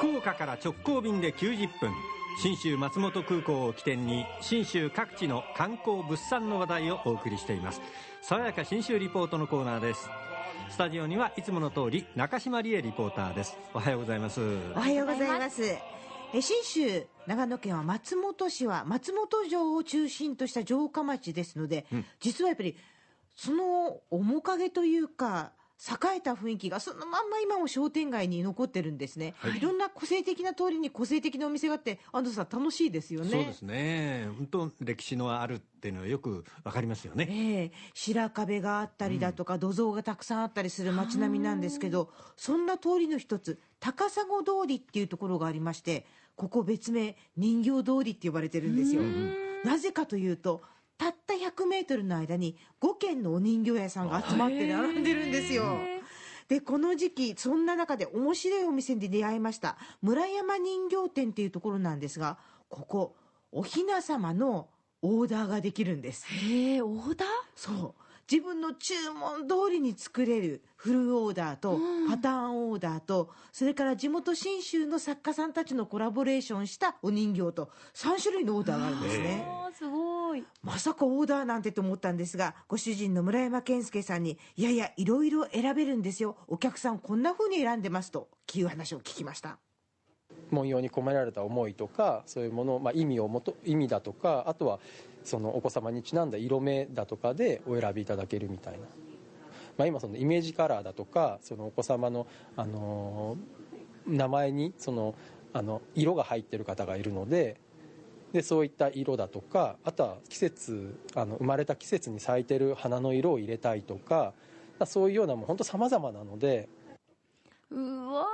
福岡から直行便で90分。信州松本空港を起点に信州各地の観光物産の話題をお送りしています。爽やか信州リポートのコーナーです。スタジオにはいつもの通り中島理恵リポーターです。おはようございます。おはようございます。え信州長野県は松本市は松本城を中心とした城下町ですので、うん、実はやっぱりその面影というか栄えた雰囲気がそのまんま今も商店街に残ってるんですね、はい、いろんな個性的な通りに個性的なお店があって安藤さん楽しいですよね。そうですね。本当歴史のあるっていうのはよくわかりますよね、えー、白壁があったりだとか、うん、土蔵がたくさんあったりする街並みなんですけどそんな通りの一つ高砂通りっていうところがありましてここ別名人形通りって呼ばれてるんですよ。なぜかというとたった100メートルの間に5軒のお人形屋さんが集まって並んでるんですよ。で、この時期、そんな中で面白いお店で出会いました。村山人形店っていうところなんですが、ここ、おひな様のオーダーができるんです。へえ、オーダー？そう。自分の注文通りに作れるフルオーダーとパターンオーダーと、それから地元信州の作家さんたちのコラボレーションしたお人形と3種類のオーダーがあるんですね。すごい。まさかオーダーなんてと思ったんですが、ご主人の村山健介さんに、いやいや、いろいろ選べるんですよ。お客さんこんな風に選んでますと、いう話を聞きました。文様に込められた思いとかそういうもの、まあ、意味をもと意味だとかあとはそのお子様にちなんだ色目だとかでお選びいただけるみたいな、まあ、今そのイメージカラーだとかそのお子様の、あの名前にそのあの色が入ってる方がいるのででそういった色だとかあとは季節あの生まれた季節に咲いてる花の色を入れたいとかそういうようなもう本当様々なので。うわ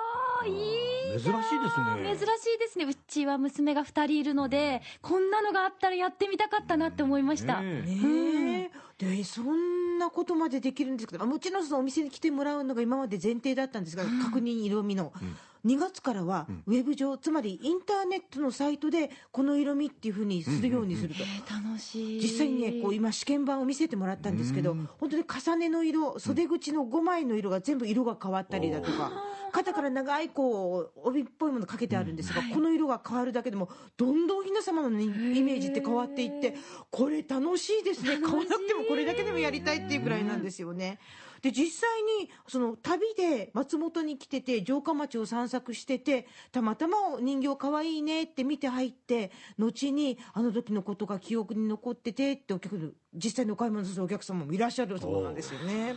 いい珍しいですね。珍しいですね。うちは娘が2人いるので、こんなのがあったらやってみたかったなって思いました、ねねでそんなことまでできるんですけどもちろんそのお店に来てもらうのが今まで前提だったんですが、確認色味の。うん。2月からはウェブ上、つまりインターネットのサイトでこの色味っていうふうにするようにすると、楽しい。実際にねこう今試験版を見せてもらったんですけど、本当に重ねの色袖口の5枚の色が全部色が変わったりだとか。肩から長いこう帯っぽいものかけてあるんですが、この色が変わるだけでもどんどんひな様のイメージって変わっていってこれ楽しいですね。買わなくてもこれだけでもやりたいっていうくらいなんですよね。で実際にその旅で松本に来てて城下町を散策しててたまたま人形かわいいねって見て入って後にあの時のことが記憶に残っててってお客実際にお買い物するお客様もいらっしゃるそうなんですよね。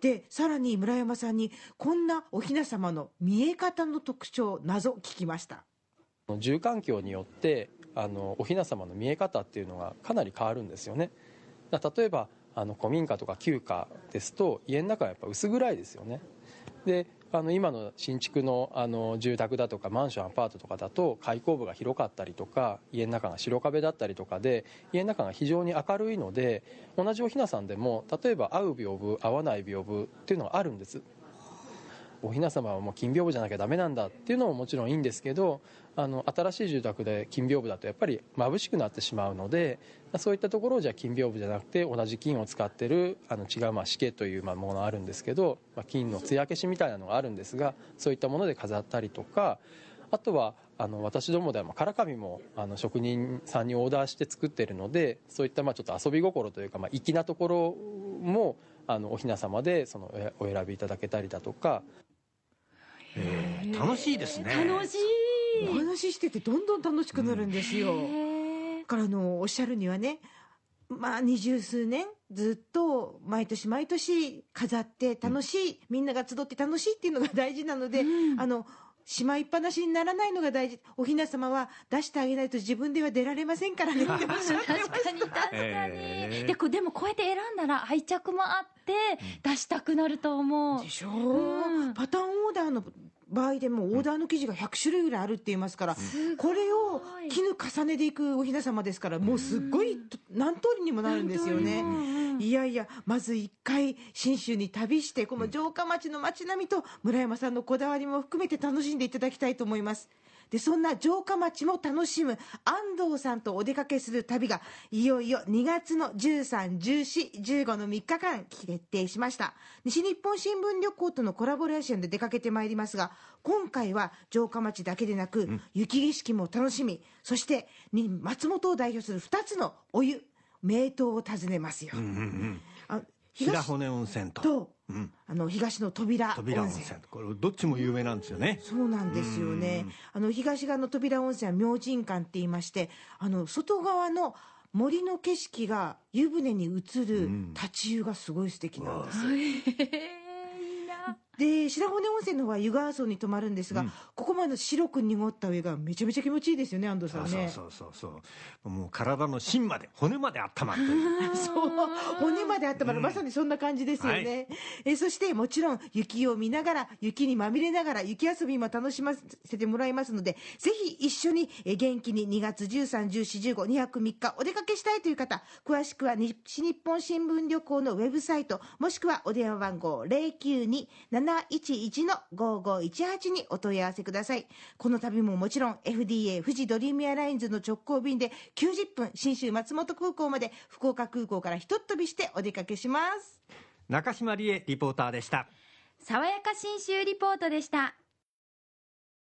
でさらに村山さんにこんなお雛様の見え方の特徴謎聞きました。住環境によってあのお雛様の見え方っていうのがかなり変わるんですよね。例えばあの古民家とか旧家ですと家の中はやっぱ薄暗いですよね。であの今の新築のあの住宅だとかマンションアパートとかだと開口部が広かったりとか家の中が白壁だったりとかで家の中が非常に明るいので同じおひなさんでも例えば合う屏風合わない屏風っていうのがあるんです。お雛様はもう金屏風じゃなきゃダメなんだっていうのももちろんいいんですけどあの新しい住宅で金屏風だとやっぱり眩しくなってしまうのでそういったところをじゃあ金屏風じゃなくて同じ金を使ってるあの違うまあシというものがあるんですけど、まあ、金の艶消しみたいなのがあるんですがそういったもので飾ったりとかあとはあの私どもでは唐紙もあの職人さんにオーダーして作ってるのでそういったまあちょっと遊び心というかまあ粋なところもあのお雛様でそのお選びいただけたりだとか。えー、楽しいですね。楽しい。お話ししててどんどん楽しくなるんですよ。からのおっしゃるにはねまあ二十数年ずっと毎年毎年飾って楽しい、みんなが集って楽しいっていうのが大事なので、うん、あのしまいっぱなしにならないのが大事。おひな様は出してあげないと自分では出られませんからね。確かに確かに、えー、ででもこうやって選んだら愛着もあって出したくなると思う。でしょう、うん、パターンオーダーの場合でもオーダーの生地が100種類ぐらいあるって言いますから、これを絹重ねでいくおひな様ですからもうすっごい何通りにもなるんですよね。いやいやまず一回信州に旅してこの城下町の町並みと村山さんのこだわりも含めて楽しんでいただきたいと思います。でそんな城下町も楽しむ安藤さんとお出かけする旅がいよいよ2月の131415の3日間決定しました。西日本新聞旅行とのコラボレーションで出かけてまいりますが今回は城下町だけでなく、雪景色も楽しみそしてに松本を代表する2つのお湯名湯を訪ねますよ、あ白骨温泉と。と、うん。あの東の扉温扉温泉。泉。これどっちも有名なんですよね。そうなんですよね。あの東側の扉温泉は明神館って言いまして、あの外側の森の景色が湯船に映る立ち湯がすごい素敵なんですよ。へえいいなで白骨温泉の方は湯川荘に泊まるんですが、ここまで白く濁ったお湯がめちゃめちゃ気持ちいいですよね安藤さんね。そうそうそうそう。もう体の芯まで骨まで温まる そう。骨まであったまる、まさにそんな感じですよね、えそしてもちろん雪を見ながら雪にまみれながら雪遊びも楽しませてもらいますのでぜひ一緒にえ元気に2月131415泊3日お出かけしたいという方詳しくは西日本新聞旅行のウェブサイトもしくはお電話番号092-711-5518にお問い合わせください。この旅ももちろん FDA 富士ドリームエアラインズの直行便で90分信州松本空港まで福岡空港からひとっ飛びしてお出かけします。中島理恵リポーターでした。爽やか新州リポートでした